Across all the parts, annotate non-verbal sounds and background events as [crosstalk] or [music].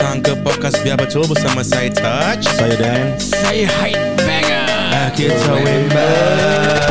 datang ke podcast Biar Betul bersama saya Touch Saya Dan. Saya hype banger. Kita wembat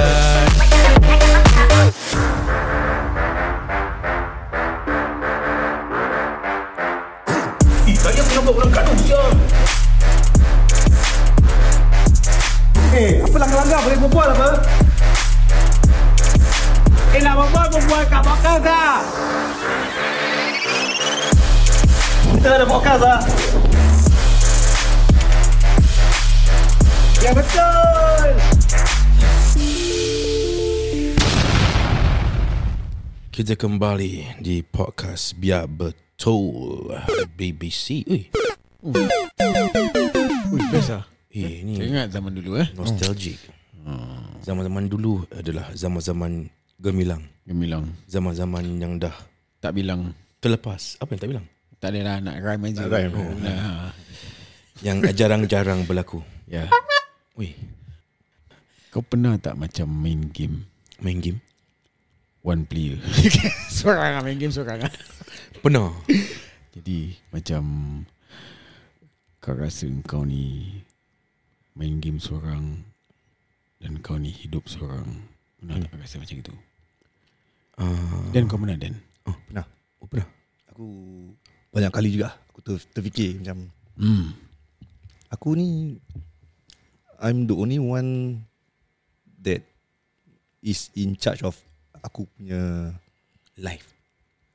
Kita kembali di podcast Biar Betul BBC Ui, Ui, best lah. eh, Saya ni ingat zaman dulu eh. nostalgic Zaman-zaman dulu adalah zaman-zaman gemilang Gemilang. Zaman-zaman yang dah Tak bilang. terlepas Apa yang tak bilang? Tak ada lah nak rhyme aja. Nak rhyme. Oh, nah. Yang jarang-jarang berlaku Ya. Ui, Kau pernah tak macam main game main game one player? [laughs] seorang lah main game seorang lah. Pernah [laughs] Jadi macam kau rasa kau ni main game seorang dan kau ni hidup seorang. Pernah tak rasa macam itu? uh, Dan kau pernah Dan? Pernah Oh pernah Aku Banyak kali juga Aku ter, terfikir macam Hmm. Aku ni I'm the only one That Is in charge of Aku punya Live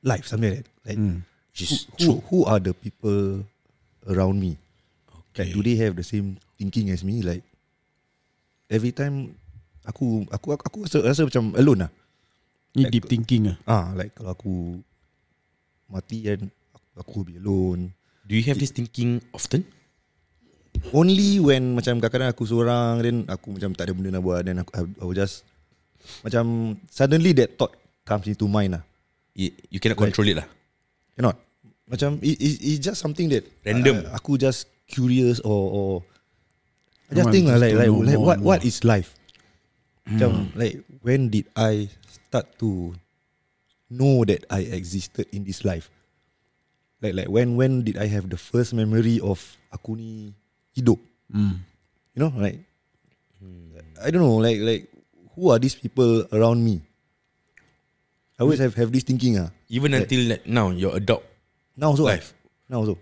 Life Something like that Like. Just who, who, who are the people Around me okay. Like do they have the same Thinking as me Like Every time Aku Aku aku, aku rasa, rasa macam alone lah Ni deep thinking ah. Ah, like kalau aku mati kan aku be alone. Do you have this thinking often? Only when macam kadang-kadang aku seorang then aku macam tak ada benda nak buat then aku I will just macam suddenly that thought comes into mind lah. You, you cannot Like- control it lah Cannot. Macam it, it, it's just something that Random. uh, aku just curious or or I just on, think lah like like, like what what is life? Macam like when did I start to know that I existed in this life? Like like when when did I have the first memory of aku ni hidup? Hmm. You know, like I don't know, like like who are these people around me? I always have have this thinking ah. Even Like- until like now You're adult Now also Life. Now also.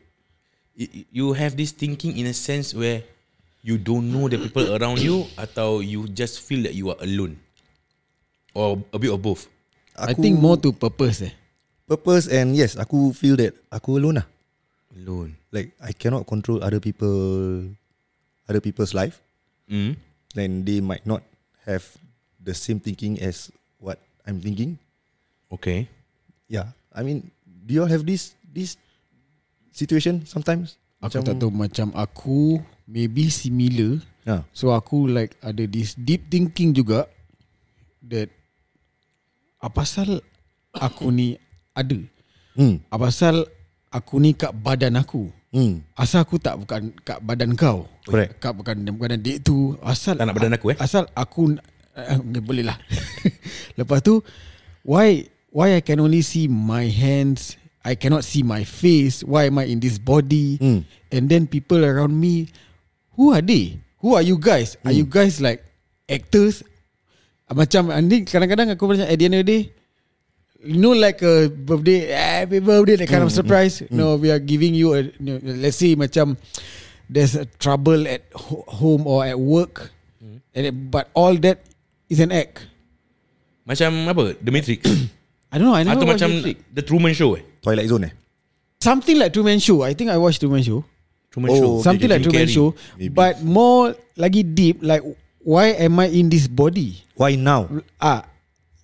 You have this thinking In a sense where You don't know the people around you Atau you just feel that you are alone Or a bit of both I think more to purpose eh. purpose and yes, aku feel that aku alone lah. Alone Like I cannot control other people, other people's life. mm. Then they might not have the same thinking as what I'm thinking. Okay Yeah, I mean, do you all have this this situation sometimes? Aku tak tahu macam aku maybe similar. Yeah. So aku like ada this deep thinking juga that apa pasal aku ni ada? Hmm. Apa pasal aku ni kat badan aku? Hmm. Asal aku tak bukan kat badan kau. Correct. Kat bukan badan dek tu. Asal Tak nak badan aku, eh? Asal aku uh, boleh lah. [laughs] Lepas tu why why I can only see my hands, I cannot see my face. Why am I in this body? Hmm. And then people around me, who are they? Who are you guys? Are you guys like actors? Ah, Macam ni kadang-kadang aku macam at the end of the day, you know like a birthday, happy birthday, that kind of surprise. No, we are giving you a, you know, let's say macam there's a trouble at ho- home or at work, and it, but all that is an act. Macam apa The Matrix [coughs] I don't know. I never Atau watch macam Netflix. The Truman Show eh Twilight Zone eh? something like Truman Show. I think I watched Truman Show. Truman Oh, Show something Jim like Truman Show, Maybe. but more lagi deep. Like why am I in this body? Why now? Ah,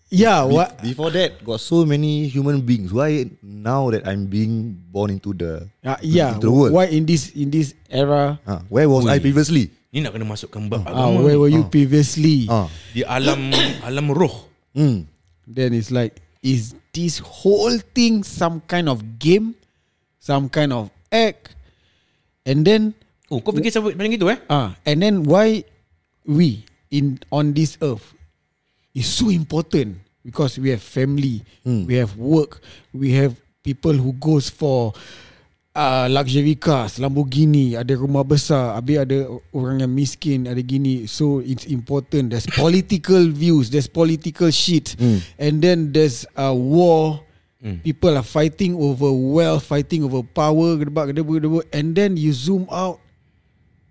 yeah. Be- What? Before that, got so many human beings. Why now that I'm being born into the Uh, yeah. into the world? Why in this in this era? Ah, where was I previously? Ni nak kena masukkan bab Ah, agama where ni. were you Ah. previously? Ah, Di alam [coughs] Alam roh hmm. Then it's like, is this whole thing some kind of game, some kind of act, and then Oh kau fikir sampai macam gitu eh ah, and then why we in on this earth is so important because we have family, Hmm. we have work, we have people who goes for uh, luxury cars, Lamborghini, ada rumah besar, habis ada orang yang miskin, ada gini. So it's important. There's political views, there's political shit, and then there's a uh, war. People are fighting over wealth, fighting over power, gedebak, gedebak, gedebak, and then you zoom out.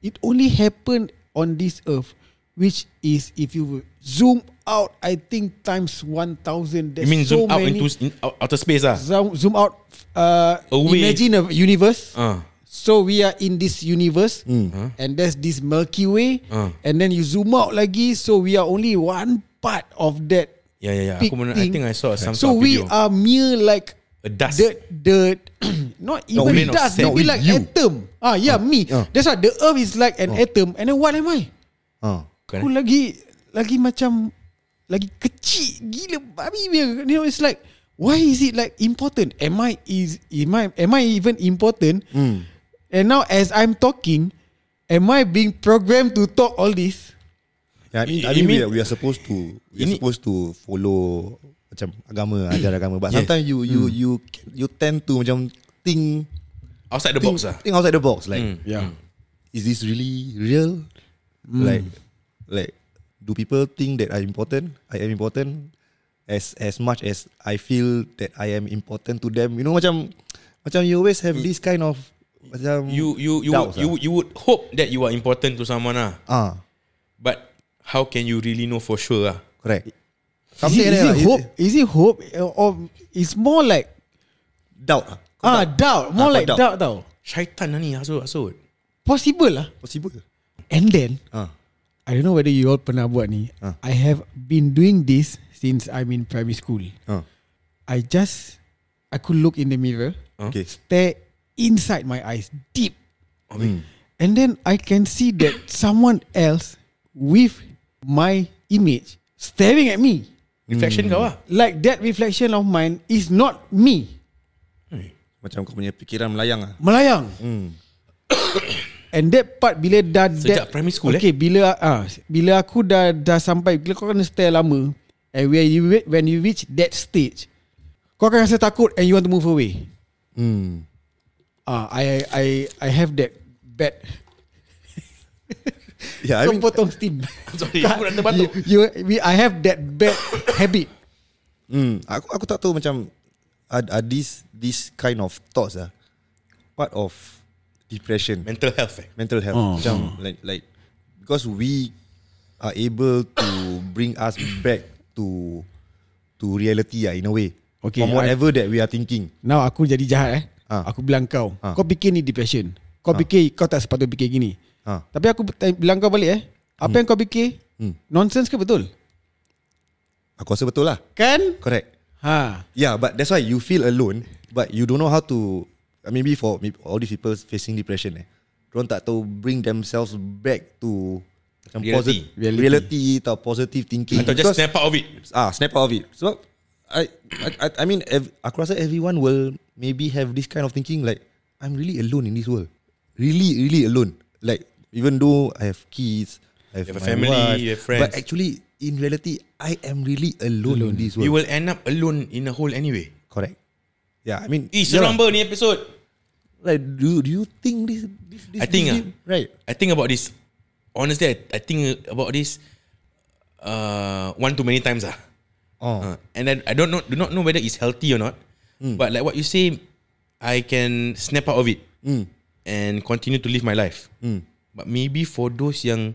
It only happened on this earth, which is if you zoom out, I think times one thousand. You mean zoom out into in, out- outer space ah? zoom, zoom out uh, Away. imagine a universe Ah. so we are in this universe Hmm. and there's this milky way Ah. and then you zoom out lagi so we are only one part of that ya ya. big Aku men- I think I saw some so sort of we video. are mere like A dust. the the [clears throat] not even of dust sand. maybe No, like you. atom ah yeah me Ah. that's why the earth is like an atom and then what am I Ah. Bukan, aku eh? lagi lagi macam lagi kecil gila babi dia. You know it's like why is it like important? Am I is am I am I even important? Hmm. And now as I'm talking, am I being programmed to talk all this? Yeah, I mean, I mean, we, mean- are, we are supposed to we are supposed to follow macam agama, [clears throat] ajar agama. But Yes. sometimes you you you you tend to macam think Outside the think, box ah. think outside the box. Like, Mm, Yeah. is this really real? Like, like, do people think that I'm important? I am important as as much as I feel that I am important to them. You know, macam macam you always have this kind of macam You you you doubts would, you ah. you would hope that you are important to someone ah. ah But how can you really know for sure ah? correct. Is it, is that it hope? Is it hope or it's more like doubt? ah. Ah doubt. doubt, more Ah, like doubt. doubt tau. Syaitan lah ni asut asut. Possible lah. Possible. And then Ah I don't know whether you all pernah buat ni. Ah. I have been doing this since I'm in primary school. ah I just I could look in the mirror, okay. stare inside my eyes deep, Hmm. and then I can see that someone else with my image staring at me. Reflection kau ah. Like that reflection of mine is not me. Macam kau punya fikiran melayang ah. Melayang. Hmm. And that part bila dah Sejak that, primary school, okay, bila ah bila aku dah dah sampai bila kau kena stare lama and when you when you reach that stage kau akan rasa takut and you want to move away. Hmm. Ah, I I I have that bad. [laughs] Yeah, I mean, potong steam. [laughs] Sorry, aku nak terbatuk. You, you, we, I have that bad habit. hmm, aku aku tak tahu macam are, are these this kind of thoughts ah part of depression, Mental health eh. mental health. Oh. Macam like like because we are able to bring us back to to reality ah in a way. Okay, From I- whatever that we are thinking. Now aku jadi jahat eh. Ah. Aku bilang kau, Ah. kau fikir ni depression. Kau Ah. fikir kau tak sepatutnya fikir gini. Ah. Tapi aku bilang kau balik eh. Apa yang kau fikir? Hmm. Nonsense ke betul? Aku rasa betul lah. Kan? Correct. Ha. Yeah, but that's why you feel alone, but you don't know how to. Maybe for maybe all these people facing depression, eh, Diorang tak tahu bring themselves back to macam Reality. posi- Reality. reality atau positive thinking. Atau just snap out of it. ah snap out of it. So I I, I, I mean ev- aku rasa everyone will maybe have this kind of thinking like I'm really alone in this world. Really, really alone. Like even though I have kids, I have, You have a my family, wife, you have friends. but actually in reality I am really alone, in this world. You will end up alone in a hole anyway. Correct. Yeah, I mean, Eh, yeah lah. seramba ni episode. Like, do do you think this? this, this I think, this ah. right. I think about this. Honestly, I, I think about this uh, one too many times ah. Oh, Uh, and then I don't know, do not know whether it's healthy or not. But like what you say, I can snap out of it mm, and continue to live my life. mm. But maybe for those yang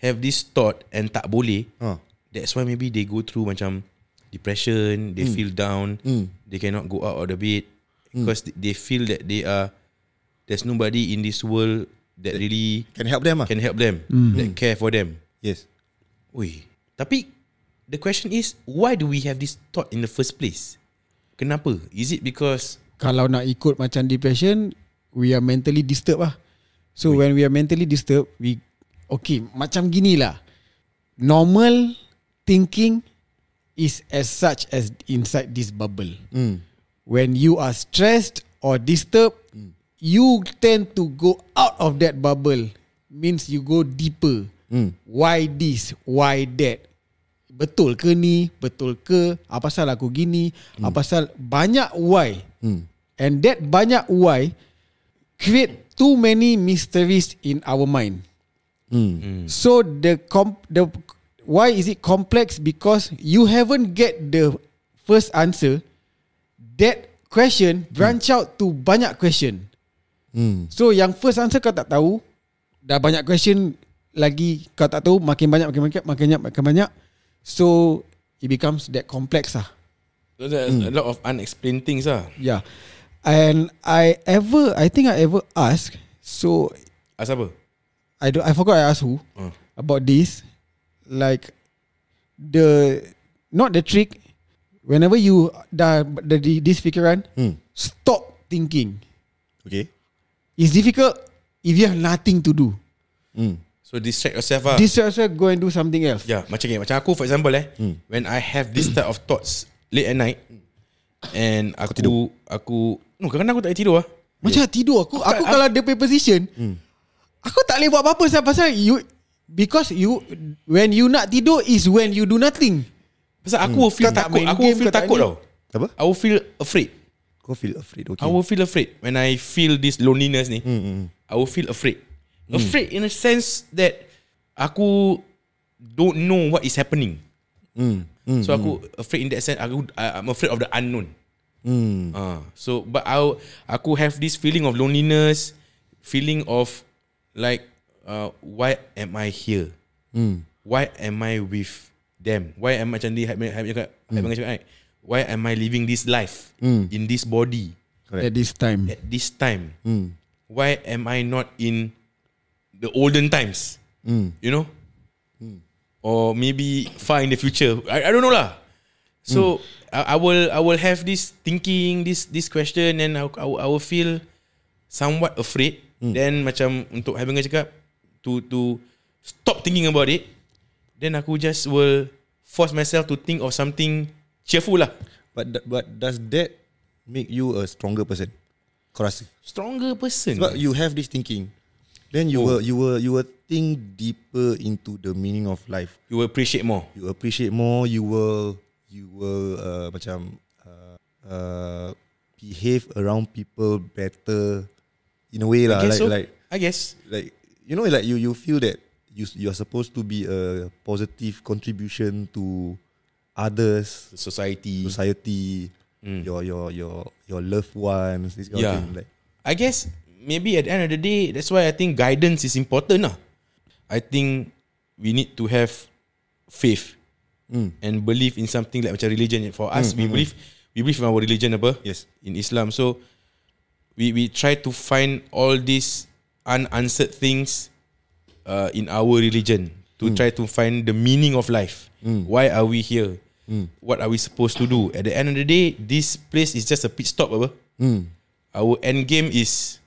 have this thought and tak boleh, Oh, that's why maybe they go through macam depression, they feel down, Mm. they cannot go out of the bed because th- they feel that they are there's nobody in this world that really can help them ah. can help them, that care for them. Yes. Ui, tapi the question is why do we have this thought in the first place? Kenapa? Is it because Kalau nak ikut macam depression, we are mentally disturbed lah. So when we are mentally disturbed, we okay macam gini lah. Normal thinking is as such as inside this bubble. Mm. When you are stressed or disturbed, you tend to go out of that bubble. Means you go deeper. Mm. Why this? Why that? Betul ke ni? Betul ke? Apa pasal aku gini? Apa pasal banyak why? Mm. And that banyak why create too many mysteries in our mind. Mm. So the com- the why is it complex? Because you haven't get the first answer. That question branch out to banyak question. Mm. So yang first answer kau tak tahu, dah banyak question lagi kau tak tahu, makin banyak makin banyak makin banyak makin banyak. So it becomes that complex lah. So there's a lot of unexplained things ah. Yeah. And I ever I think I ever ask so Asal apa? I don't I forgot I asked who Uh. about this. Like the not the trick. Whenever you dah the, this fikiran, Mm. stop thinking. Okay. It's difficult if you have nothing to do. Mm. So distract yourself ah. Distract yourself, go and do something else. Yeah, macam ni, macam aku for example eh, Hmm. when I have this type of thoughts late at night and aku tidur? aku no kadang-kadang aku tak boleh tidur ah. Macam tidur aku Aku kalau dia punya position Aku tak boleh buat apa-apa Sebab pasal you Because you When you nak tidur Is when you do nothing Pasal aku will feel Kau tak takut, aku game, feel takut tau. Apa? I will feel afraid. Kau feel afraid. Okay. I will feel afraid when I feel this loneliness ni. Mm, mm. I will feel afraid. Afraid in a sense that aku don't know what is happening. Mm. Mm. So aku afraid in that sense. Aku I'm afraid of the unknown. Mm. Ah, so but I aku have this feeling of loneliness, feeling of like uh, why am I here? Mm. Why am I with them? Why am I macam ni? Have have cakap, have cakap, right? Why am I living this life Mm. in this body Correct. At this time at this time? Mm. Why am I not in the olden times? Mm. You know, or maybe far in the future. I, I don't know lah. So I, I will I will have this thinking this this question and I, I, will- I will feel somewhat afraid. Then macam untuk having a cakap to to stop thinking about it. Then aku just will force myself to think of something cheerful lah. But but does that make you a stronger person? Kau rasa? Stronger person. Sebab you have this thinking. Then you Oh. will you will you will think deeper into the meaning of life. you will appreciate more. You appreciate more. You will you will uh, macam uh, uh, behave around people better in a way lah. I guess Like so. like I guess. like you know like you you feel that you you are supposed to be a positive contribution to others, Society. society, Mm. your your your your loved ones. This kind Yeah. of thing. Like I guess maybe at the end of the day, that's why I think guidance is important. Lah. I think we need to have faith mm, and believe in something like macam religion. For us, we believe we believe in our religion apa? yes. In Islam. So we we try to find all these unanswered things uh, in our religion to try to find the meaning of life. Mm. Why are we here? Mm. What are we supposed to do? At the end of the day, this place is just a pit stop apa? Mm, Our end game is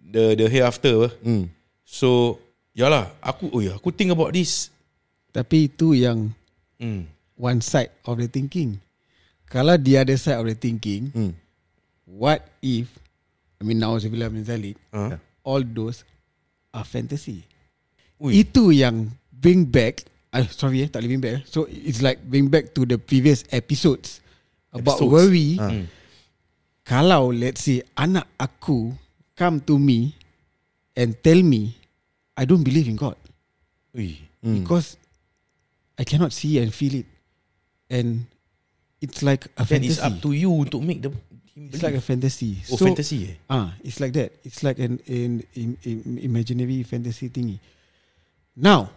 the the hereafter apa? mm, So Yalah Aku oh ya, Aku think about this Tapi itu yang hmm. One side of the thinking Kalau the other side of the thinking mm. What if I mean Nauzubillah min zalik uh. All those Are fantasy Ui. Itu yang Bring back uh, Sorry eh Tak boleh bring back eh. So it's like Bring back to the previous episodes About Episodes. worry Ah. Hmm. Kalau let's say Anak aku Come to me And tell me I don't believe in God Ui. Mm. Because I cannot see and feel it And It's like a Then fantasy it's up to you To make the It's like a fantasy Oh fantasy eh Ah, it's like that. It's like an, an, an, an imaginary fantasy thingy. Now,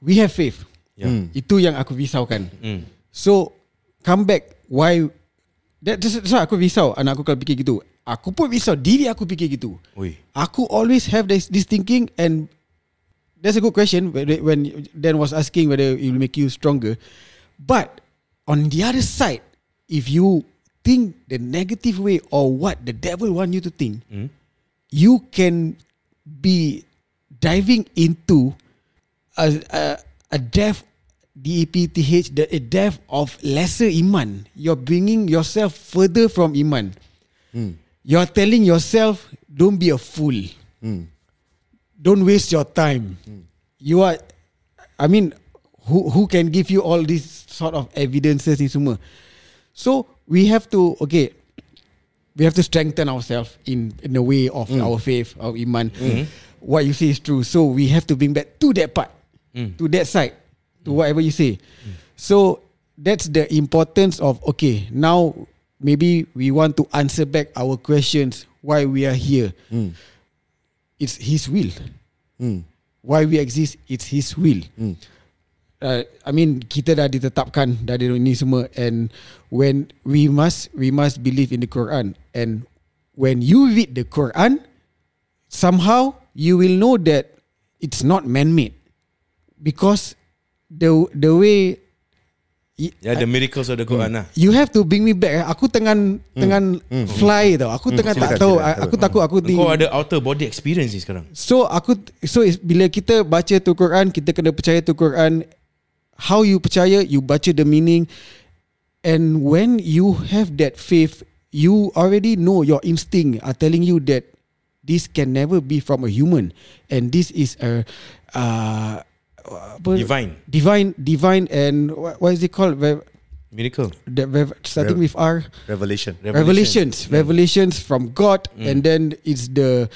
we have faith. yeah. Mm. Itu yang aku risaukan. Hmm. So, come back. Why? That, that's, that's why aku risau anak aku kalau fikir gitu. Aku pun risau diri aku fikir gitu. Ui. Aku always have this, this thinking and that's a good question when, when Dan was asking whether it will make you stronger. But on the other side, if you think the negative way or what the devil want you to think, Hmm. you can be diving into a a, a depth DEPTH the a depth of lesser iman. You're bringing yourself further from iman. Mm. You're telling yourself, don't be a fool. Mm. Don't waste your time. You are, I mean, who who can give you all these sort of evidences ni semua? So we have to okay. we have to strengthen ourselves in in the way of our faith, our iman. What you say is true. So we have to bring back to that part, to that side, to whatever you say. So that's the importance of okay. Now maybe we want to answer back our questions why we are here. It's His will. Hmm. Why we exist, it's His will. Uh, I mean kita dah ditetapkan dari ini semua and when we must we must believe in the Quran and when you read the Quran somehow you will know that it's not man-made because the the way Yeah, the miracles of the Quran lah. You have to bring me back. eh. Aku tengah tengah fly tau. Aku tengah tak tahu. silakan. Aku takut aku di. Kau ada outer body experience ni sekarang. So aku so bila kita baca tu Quran, kita kena percaya tu Quran. How you percaya, you baca the meaning. And when you have that faith, you already know your instinct are telling you that this can never be from a human, and this is a uh, apa, Divine. divine, divine, and what, what is it called? Ve- Miracle. The, rev- starting Rev- with R. Revelation. revelations mm. revelations from God mm. and then it's the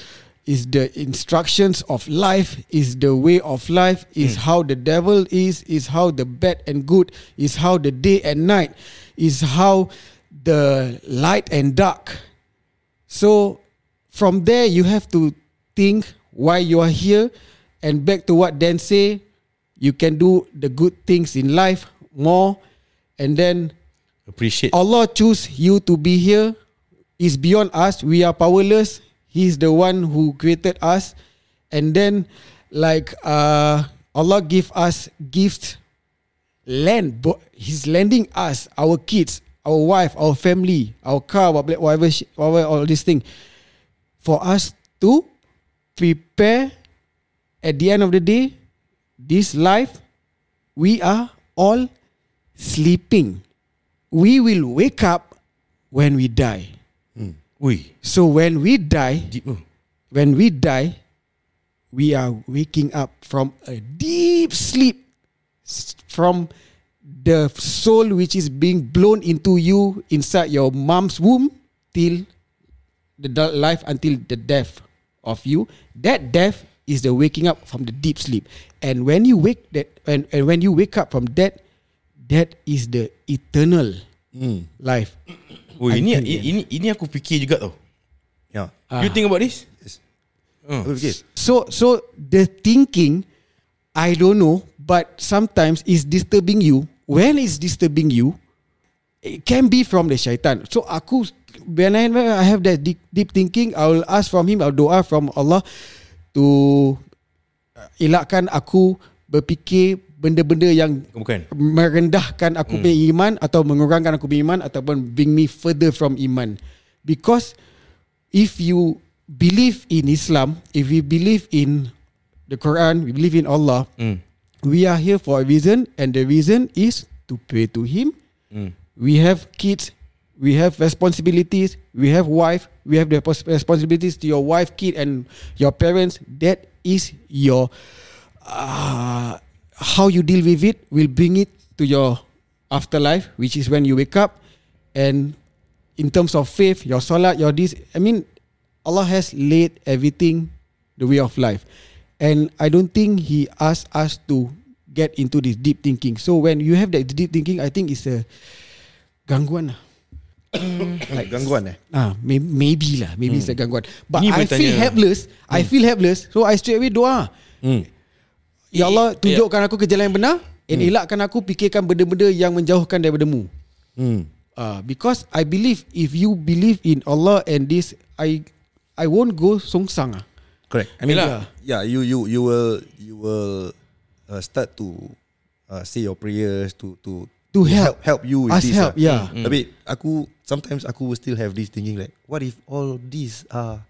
is the instructions of life is the way of life is mm. how the devil is is how the bad and good is how the day and night is how the light and dark so from there you have to think why you are here and back to what Dan say you can do the good things in life more and then Appreciate. Allah choose you to be here is beyond us. We are powerless. He's the one who created us. And then like uh Allah give us gifts land bo- he's lending us our kids, our wife, our family, our car, whatever whatever, whatever all this thing for us to prepare at the end of the day this life we are all sleeping we will wake up when we die. Hmm. Ui. So when we die, Deep oh. when we die, we are waking up from a deep sleep from the soul which is being blown into you inside your mom's womb till the life until the death of you. That death is the waking up from the deep sleep. And when you wake that and, and when you wake up from that, that is the eternal Hmm. life. [coughs] Ui, I ini, think, yeah. ini ini aku fikir juga tau. Yeah. Ah. You think about this? Yes. Oh. So so the thinking, I don't know, but sometimes is disturbing you. When it's disturbing you, it can be from the shaitan. So aku when I, when I have that deep, deep thinking, I will ask from him, I'll doa from Allah to uh, elakkan aku berfikir benda-benda yang Bukan. merendahkan aku punya iman atau mengurangkan aku punya iman ataupun bring me further from iman. Because if you believe in Islam, if we believe in the Quran, we believe in Allah, Hmm. we are here for a reason and the reason is to pray to him. Hmm. We have kids, we have responsibilities, we have wife, we have the responsibilities to your wife, kid and your parents. That is your uh, how you deal with it will bring it to your afterlife, which is when you wake up. And in terms of faith, your salat, your this, I mean, Allah has laid everything the way of life. And I don't think He asked us to get into this deep thinking. So when you have that deep thinking, I think it's a gangguan lah. Like gangguan eh? Ah, may, maybe lah, maybe it's a gangguan. But Ni I boleh feel helpless. I feel helpless. So I straight away doa. Hmm. Ya Allah, Eh, tunjukkan aku ke jalan yang benar and elakkan aku fikirkan benda-benda yang menjauhkan daripadamu. Hmm. Uh, because I believe if you believe in Allah and this, I I won't go songsang ah. Correct. I mean, Yelah. yeah, you you you will you will uh, start to uh, say your prayers to to To help. help you with Ask this. help, lah. yeah. Mm. Tapi aku sometimes aku will still have this thinking like, what if all these are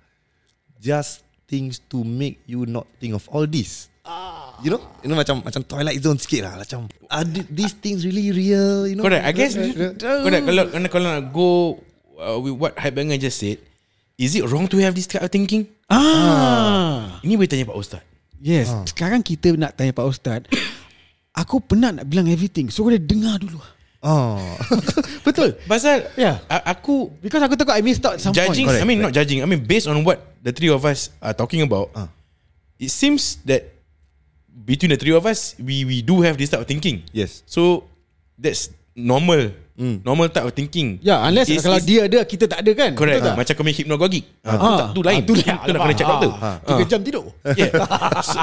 just things to make you not think of all this? You know, you know macam macam Twilight Zone sikit lah. Macam are th- these things really real? You know, Correct. I guess correct. Kalau kalau kalau nak go uh, with what Hypebanger just said, is it wrong to have this kind of thinking? Ah. Ini boleh tanya Pak Ustaz. Yes. Ah. Sekarang kita nak tanya Pak Ustaz. Aku penat nak bilang everything. So kita dengar dulu. Oh. [laughs] Betul. Pasal Yeah. aku Because aku takut I missed out some judging. point. Correct, I mean, not judging. I mean, based on what the three of us are talking about, Ah. it seems that between the three of us, we we do have this type of thinking. Yes. So that's normal. Mm. Normal type of thinking. Ya, unless Is- kalau is- dia ada kita tak ada kan. Correct. Tak? Macam kau main hypnagogic. Ah, Ah, tu tak tu lain. ah, tu lain. tu nak kena check doktor. Ah, Tiga jam tidur. Yeah. [laughs] So,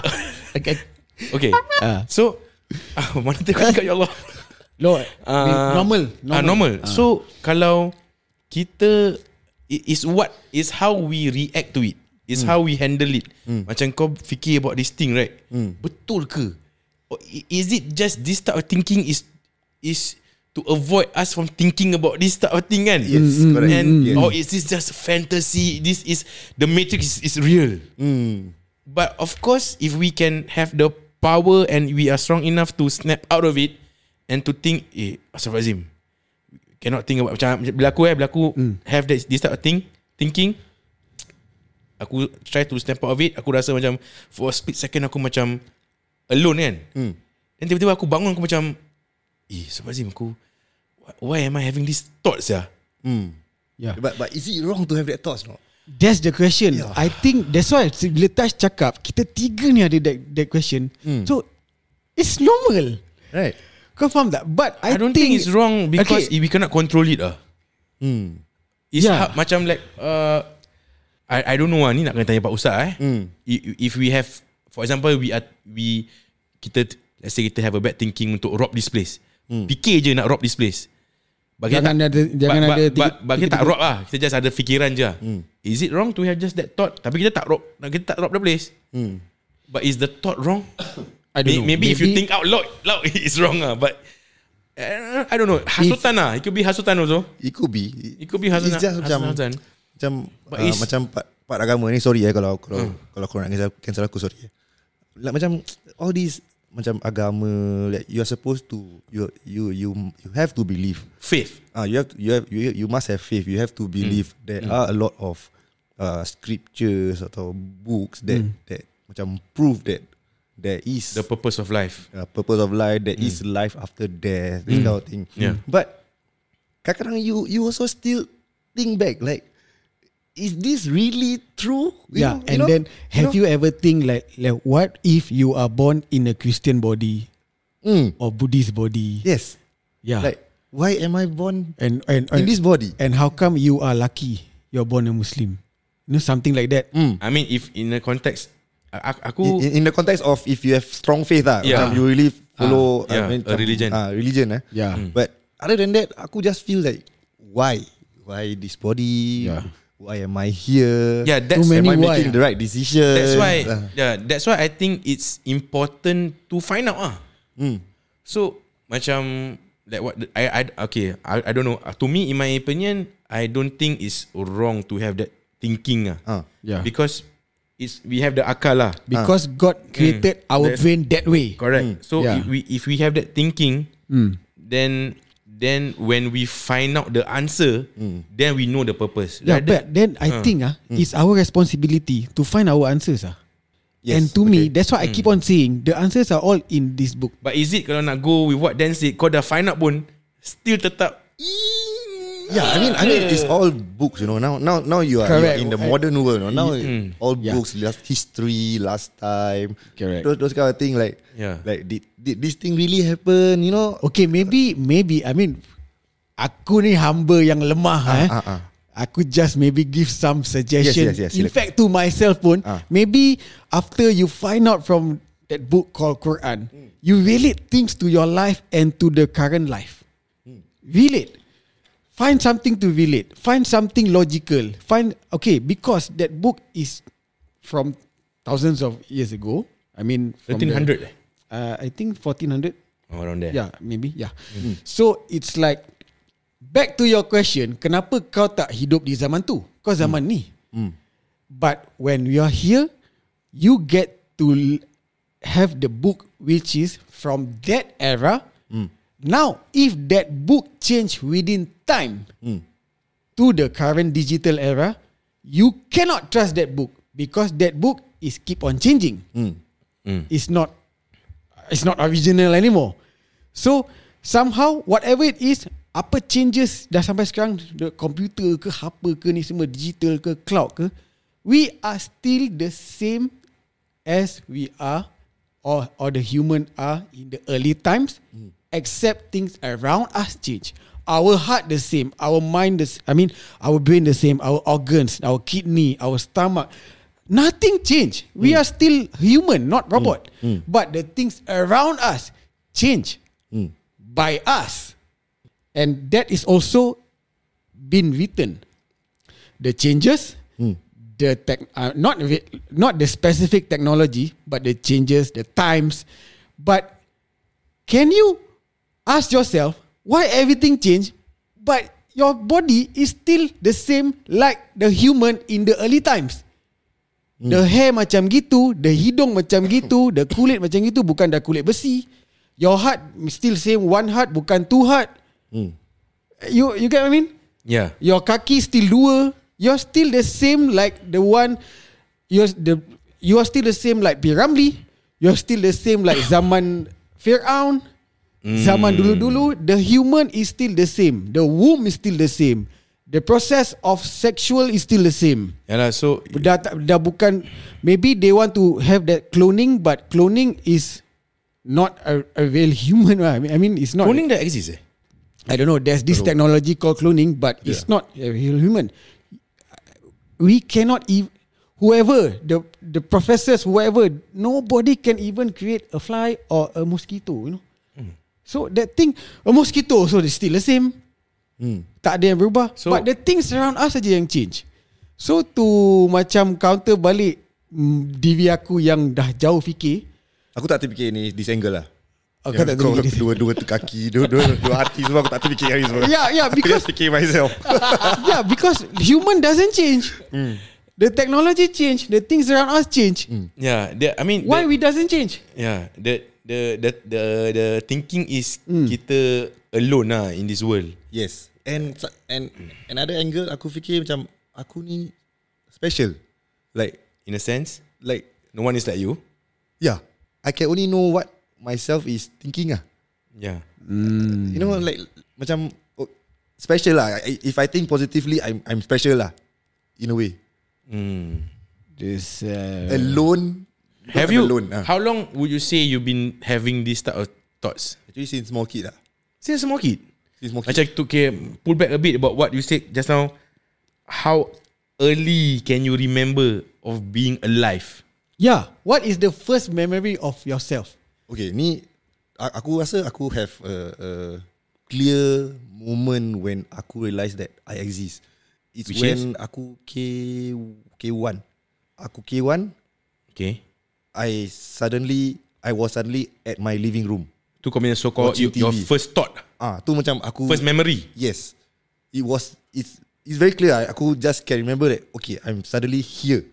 Okay. okay. Ah. So [laughs] ah, mana tengok kat ya Allah. [laughs] Low, Ah, normal, Ah, normal. So kalau kita it is what is how we react to it. Is how we handle it. Macam kau fikir about this thing, right? Betul ke? Or i- is it just this type of thinking is is to avoid us from thinking about this type of thing kan? Yes, correct. And Yes. or is this just fantasy? This is the matrix is, is real. Mm. But of course, if we can have the power and we are strong enough to snap out of it and to think, eh, Astaghfirullahaladzim, cannot think about macam bila aku eh, bila aku have this, this type of thing, thinking, aku try to snap out of it, aku rasa macam for a split second aku macam alone kan. Mm. Dan tiba-tiba aku bangun aku macam, eh, Astaghfirullahaladzim, aku, why am I having these thoughts ya? Mm. Yeah. But but is it wrong to have that thoughts? No. That's the question. I think that's why bila Tash cakap kita tiga ni ada that, that question. Hmm. So it's normal. Right. Kau faham tak? But I, I, don't think, it's wrong because Okay. we cannot control it ah. Mm. It's Yeah. yeah. macam like uh, I I don't know ah ni nak kena tanya Pak Ustaz eh. Mm. If we have for example we are we kita let's say kita have a bad thinking untuk rob this place. Hmm. Fikir je nak rob this place. Bagi Jangan tak, ada jangan ba- ada ba- bagi tak tiga- rob lah. Kita just ada fikiran je. Hmm. Is it wrong to have just that thought? Tapi kita tak rob, kita tak rob the place. Mm. But is the thought wrong? [coughs] I don't May- know. maybe, if you think out loud, loud [laughs] it's wrong ah. But uh, I don't know. Hasutan lah. It could be hasutan also. It could be. It could be hasutan. It's just macam hasutan. macam But uh, macam part, part agama ni sorry eh kalau kalau Hmm. kalau nak cancel, cancel aku sorry. Like, macam all these macam agama like you are supposed to you you you you have to believe. Faith. Ah you have to, you have you, you must have faith. You have to believe Hmm. there are a lot of uh, scriptures atau books that Hmm. that macam prove that there is The purpose of life. uh, purpose of life, there is life after death, this kind of thing. Hmm. Yeah. But kadang-kadang you you also still think back like, is this really true? You Yeah, know- and know- then have know? you ever think like like what if you are born in a Christian body Mm, or Buddhist body? yes. Yeah. Like, why am I born and and, in this body? and how come you are lucky you're born a Muslim? You know something like that. Mm. I mean, if in the context, a- a- In, aku in, in the context of if you have strong faith lah, Yeah. macam you really follow Ah, yeah, a religion. ah, religion eh. Yeah. But other than that, aku just feel like why, why this body? Yeah. Why am I here? yeah, that's Too Am many I why, making the right decision? that's why Ah. yeah, that's why I think it's important to find out ah. Mm. So macam like what I I okay I I don't know. Uh, To me, in my opinion, I don't think it's wrong to have that thinking ah. Ah. Yeah. Because it's we have the akal lah. Because God created our That's- brain that way. Correct. So Yeah. if we if we have that thinking, Mm. then then when we find out the answer, then we know the purpose. Yeah, Rather- but then I Ah. think ah, it's our responsibility to find our answers ah. Yes, and to me, okay. that's why I keep on saying the answers are all in this book. But is it kalau nak go with what Dan said, kau dah find out pun, still tetap Yeah, I mean, I mean, it's all books, you know. Now, now, now you are, you are in the modern world. You know? Now, Mm. all Yeah. books, last history, last time, Correct. Those, those kind of thing. Like, Yeah. like did, did this thing really happen? You know? Okay, maybe maybe I mean aku ni hamba yang lemah eh. ah, ah. Aku just maybe give some suggestion. Yes, yes, yes, In silakan. fact to myself pun Ah. maybe after you find out from that book called Quran, you relate things to your life and to the current life. Relate. Find something to relate. Find something logical. Find okay because that book is from thousands of years ago. I mean the- 1300 eh? Uh, I think 1400 Oh, around there. Yeah, maybe. Yeah. So it's like back to your question, kenapa kau tak hidup di zaman tu? Kau zaman ni. But when we are here, you get to have the book which is from that era. Now, if that book change within time to the current digital era, you cannot trust that book because that book is keep on changing. Mm. it's not it's not original anymore. So somehow whatever it is, apa changes dah sampai sekarang the computer ke apa ke ni semua digital ke cloud ke, we are still the same as we are or or the human are in the early times, except things around us change. Our heart the same, our mind the I mean our brain the same, our organs, our kidney, our stomach. Nothing change. We mm. are still human, not mm. robot. Mm. But the things around us change by us. And that is also been written. The changes, the tech, uh, not not the specific technology, but the changes, the times. But can you ask yourself why everything changed, but your body is still the same like the human in the early times? The hair macam gitu, the hidung macam gitu, the kulit macam gitu bukan dah kulit besi. Your heart still same one heart bukan two heart. You you get what I mean? Yeah. Your kaki still dua. You're still the same like the one. You're the you are still the same like P. Ramlee. You're still the same like [coughs] zaman Fir'aun. Zaman dulu-dulu, the human is still the same. The womb is still the same. The process of sexual is still the same. Yalah, so Dah, dah bukan Maybe they want to have that cloning But cloning is Not a, a real human lah. [laughs] I mean, I mean it's not cloning that exists eh? I don't know. There's this technology called cloning, but it's not a real human. We cannot even whoever the the professors, whoever, nobody can even create a fly or a mosquito. You know. So that thing, a mosquito also is still the same. Tak ada yang berubah. So- but the things around us saja yang change. So to macam counter balik mm, diri aku yang dah jauh fikir. Aku tak terfikir ni this angle lah. Oh, kau tak kau terfikir this- dua-dua tu kaki, dua-dua dua hati semua aku tak terfikir hari semua. Yeah, yeah, [laughs] Aku because just fikir myself. [laughs] yeah, because human doesn't change. The technology change, the things around us change. Yeah, the, I mean Why the, we doesn't change? Yeah, the the the the the thinking is kita alone lah in this world. Yes. And and another angle aku fikir macam aku ni special. Like In a sense, like no one is like you. yeah, I can only know what myself is thinking ah. Yeah. You know like macam oh, special lah. I- If I think positively, I'm I'm special lah. In a way. Mm. This uh, Alone. Because Have I'm you? alone? ah. How long would you say you've been having this type of thoughts? Actually since small kid lah. Since small kid. Since small kid. Macam to okay, pull back a bit about what you said just now. How early can you remember of being alive? yeah. What is the first memory of yourself? Okay, ni aku rasa aku have a, a clear moment when aku realise that I exist. It's Which when aku K K1. Aku K1, Okay. I suddenly I was suddenly at my living room. Tu kau punya so called Watching your TV. first thought, Ah, tu macam aku first memory. Yes. It was it's it's very clear. I- Aku just can remember that okay, I'm suddenly here.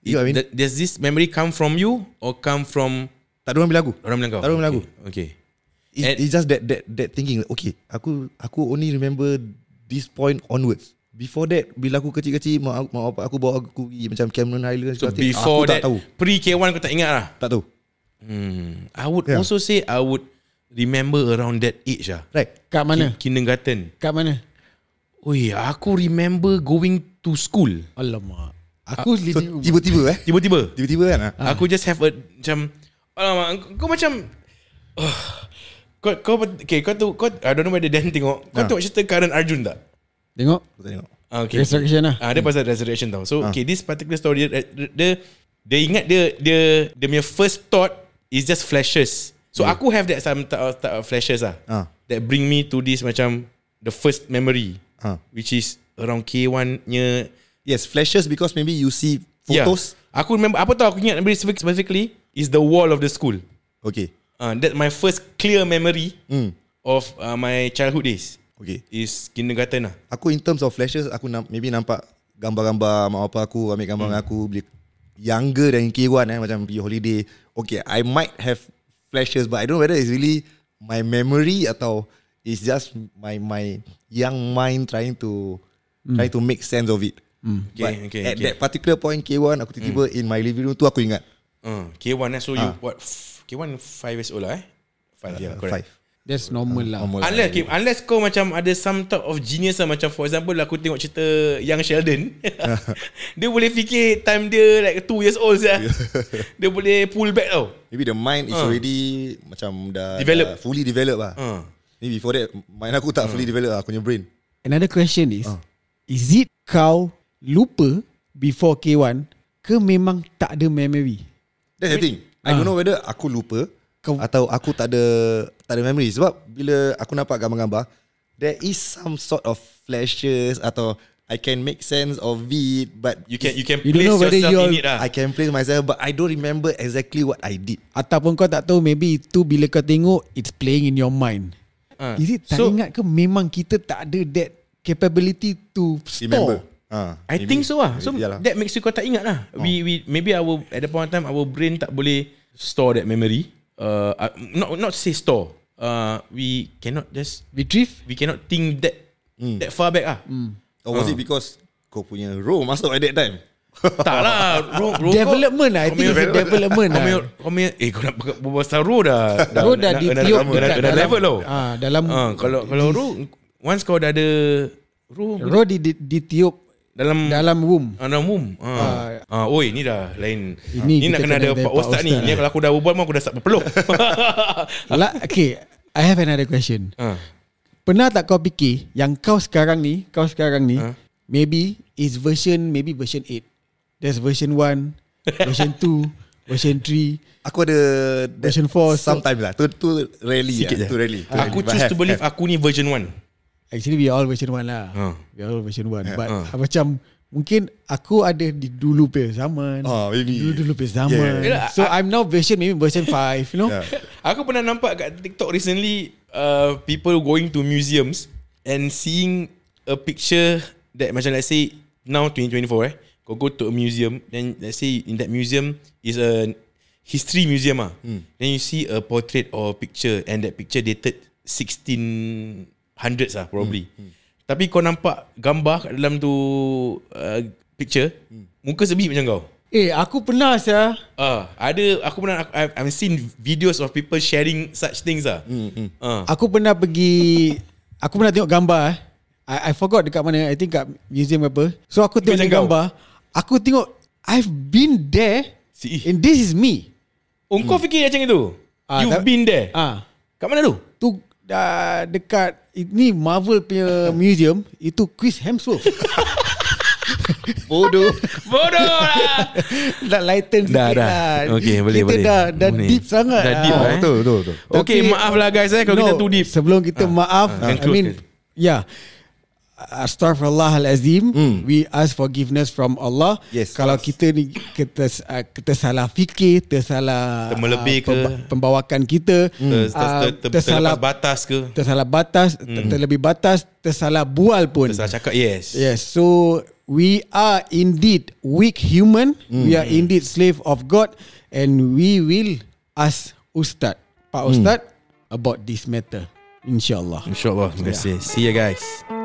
You know what I mean? Th- Does this memory come from you or come from tak ada orang bilang aku. orang bilang kau? Tak ada orang bilang aku. Okay. It's, just that that that thinking okay, aku aku only remember this point onwards. Before that, bila aku kecil-kecil, mak, mak bapak aku bawa aku pergi macam Cameron Highlands. So Karate. before aku that, tak tahu. pre K1 kau tak ingat lah. Tak tahu. Hmm. I would Yeah. also say I would remember around that age lah. Right. Kat mana? Kin- Kindergarten. Kat mana? Oi, aku remember going to school. Alamak. Aku So, living tiba-tiba eh. Tiba-tiba. Tiba-tiba kan. ah. Aku just have a macam alamak kau, kau macam uh, kau kau okay kau tu kau I don't know whether Dan tengok kau Ah. tengok cerita Karan Arjun tak? Tengok. Aku tak tengok. Ah, okay. Resurrection lah. Ah, dia pasal resurrection tau. So Ah. okay, this particular story dia, dia dia ingat dia dia dia punya first thought is just flashes. So aku have that some type of, type of flashes lah. Ah. That bring me to this macam the first memory Ah. which is around K1 nya Yes, flashes because maybe you see photos. Yeah. Aku remember apa tau aku ingat specifically is the wall of the school. Okay. Uh, that my first clear memory Hmm. of uh, my childhood days Okay. is kindergarten lah. Aku in terms of flashes aku nam- maybe nampak gambar-gambar mak bapak aku ambil gambar dengan aku bila younger than K1 eh macam pergi holiday. Okay, I might have flashes but I don't know whether it's really my memory atau it's just my my young mind trying to trying to make sense of it. Okay, But okay, at okay. that particular point K1 aku tiba-tiba in my living room tu aku ingat. Uh, K1 lah. So you Ah. what? F- K1 five years old lah eh? Five, yeah, Uh, correct. five. That's normal lah. Normal. Unless, okay, unless kau macam ada some type of genius lah Macam for example aku tengok cerita Young Sheldon [laughs] Dia boleh fikir time dia like 2 years old saja. [laughs] dia boleh pull back tau Maybe the mind is Ah. already macam dah, Develop. dah fully develop lah. uh. Maybe before that mind aku tak fully develop lah, aku punya brain. Another question is, Ah. is it kau lupa before K1 ke memang tak ada memory? That's the thing. I don't know whether aku lupa Kau- atau aku tak ada tak ada memory sebab bila aku nampak gambar-gambar there is some sort of flashes atau I can make sense of it but You can you can You place know yourself you're- in it lah I can place myself but I don't remember exactly what I did. Ataupun kau tak tahu maybe itu bila kau tengok it's playing in your mind. Ah. Is it tak So- ingat ke memang kita tak ada that capability to Remember? store? Ah, I maybe. think so lah So Yalah. that makes you kau tak ingat lah We we maybe our At the point of time Our brain tak boleh Store that memory uh, uh, Not not say store uh, We cannot just Retrieve? We cannot think that That far back ah. Or was it because kau punya row masuk at that time? [laughs] Tak lah ro, [laughs] ro, Development lah. I think it's a development lah. kau punya- Eh kau nak berbual pasal row dah dah- Row dah dah- ditiup dah- level tau ah, dalam Ah, Kalau kalau row Once kau dah ada Row Roh di, di, ditiup Dalam dalam womb. Ah, dalam room. Ah. ah. oi, ni dah lain. Ini Ni, nak kena kena ada Pak Pak Ustaz ni. Ustaz. Ni kalau aku dah berbual mau aku dah start berpeluh. [laughs] La, okay, I have another question. ah. Pernah tak kau fikir yang kau sekarang ni, kau sekarang ni, Ha? maybe is version maybe version 8. There's version 1, [laughs] version 2, version 3. Aku ada Version four, so- sometimes lah. Tu tu rarely Sikit lah. je. Tu rarely. Tu Aku rarely. Choose have- to believe have. aku ni version 1. Actually we all version 1 lah. Ha. We all version 1. Yeah. But Ha. macam mungkin aku ada di dulu punya zaman. Oh, maybe. Dulu-dulu punya zaman. Yeah. So I'm now version maybe version 5, you know. Yeah. Aku pernah nampak kat TikTok recently uh, people going to museums and seeing a picture that macam let's say now 2024 eh kau go to a museum then let's say in that museum is a history museum ah Hmm. then you see a portrait or picture and that picture dated 1600s ah probably Hmm. tapi kau nampak gambar kat dalam tu uh, picture Hmm. muka sebi macam kau Eh, aku pernah saya. Ah, ada aku pernah aku, I've, I've seen videos of people sharing such things ah. Hmm, Ah. Aku pernah pergi Aku pernah tengok gambar eh. I, I forgot dekat mana I think kat museum apa So aku tengok Macam ni kau? gambar Aku tengok I've been there Si- And this is me Oh, kau fikir macam itu? Ah, You've tak- been there. ah, Kat mana tu? Tu uh, dekat Ini Marvel punya museum Itu Chris Hemsworth [laughs] Bodoh. Bodoh lah. Dah lighten sikit Dah, dah. lah Okay, boleh, Kita boleh. dah, dah Boleh. deep sangat Dah deep, Ah. eh. Betul, betul, betul. Okay, Tapi- maaf lah guys eh kalau kita too deep. Sebelum kita maaf, ah, I mean, close. yeah. Astaghfirullahalazim. We ask forgiveness from Allah. Yes. Kalau kita ni kita uh, kita salah fikir, tersalah Termelebih uh, ke? pembawakan kita, Ter, ter, uh, ter, ter, terlepas batas ke? tersalah batas, ter, terlebih batas, tersalah bual pun. Tersalah cakap yes. Yes. So we are indeed weak human. We are indeed slave of God, and we will ask Ustaz, Pak Ustaz, about this matter. InsyaAllah. InsyaAllah. Terima kasih. See you guys.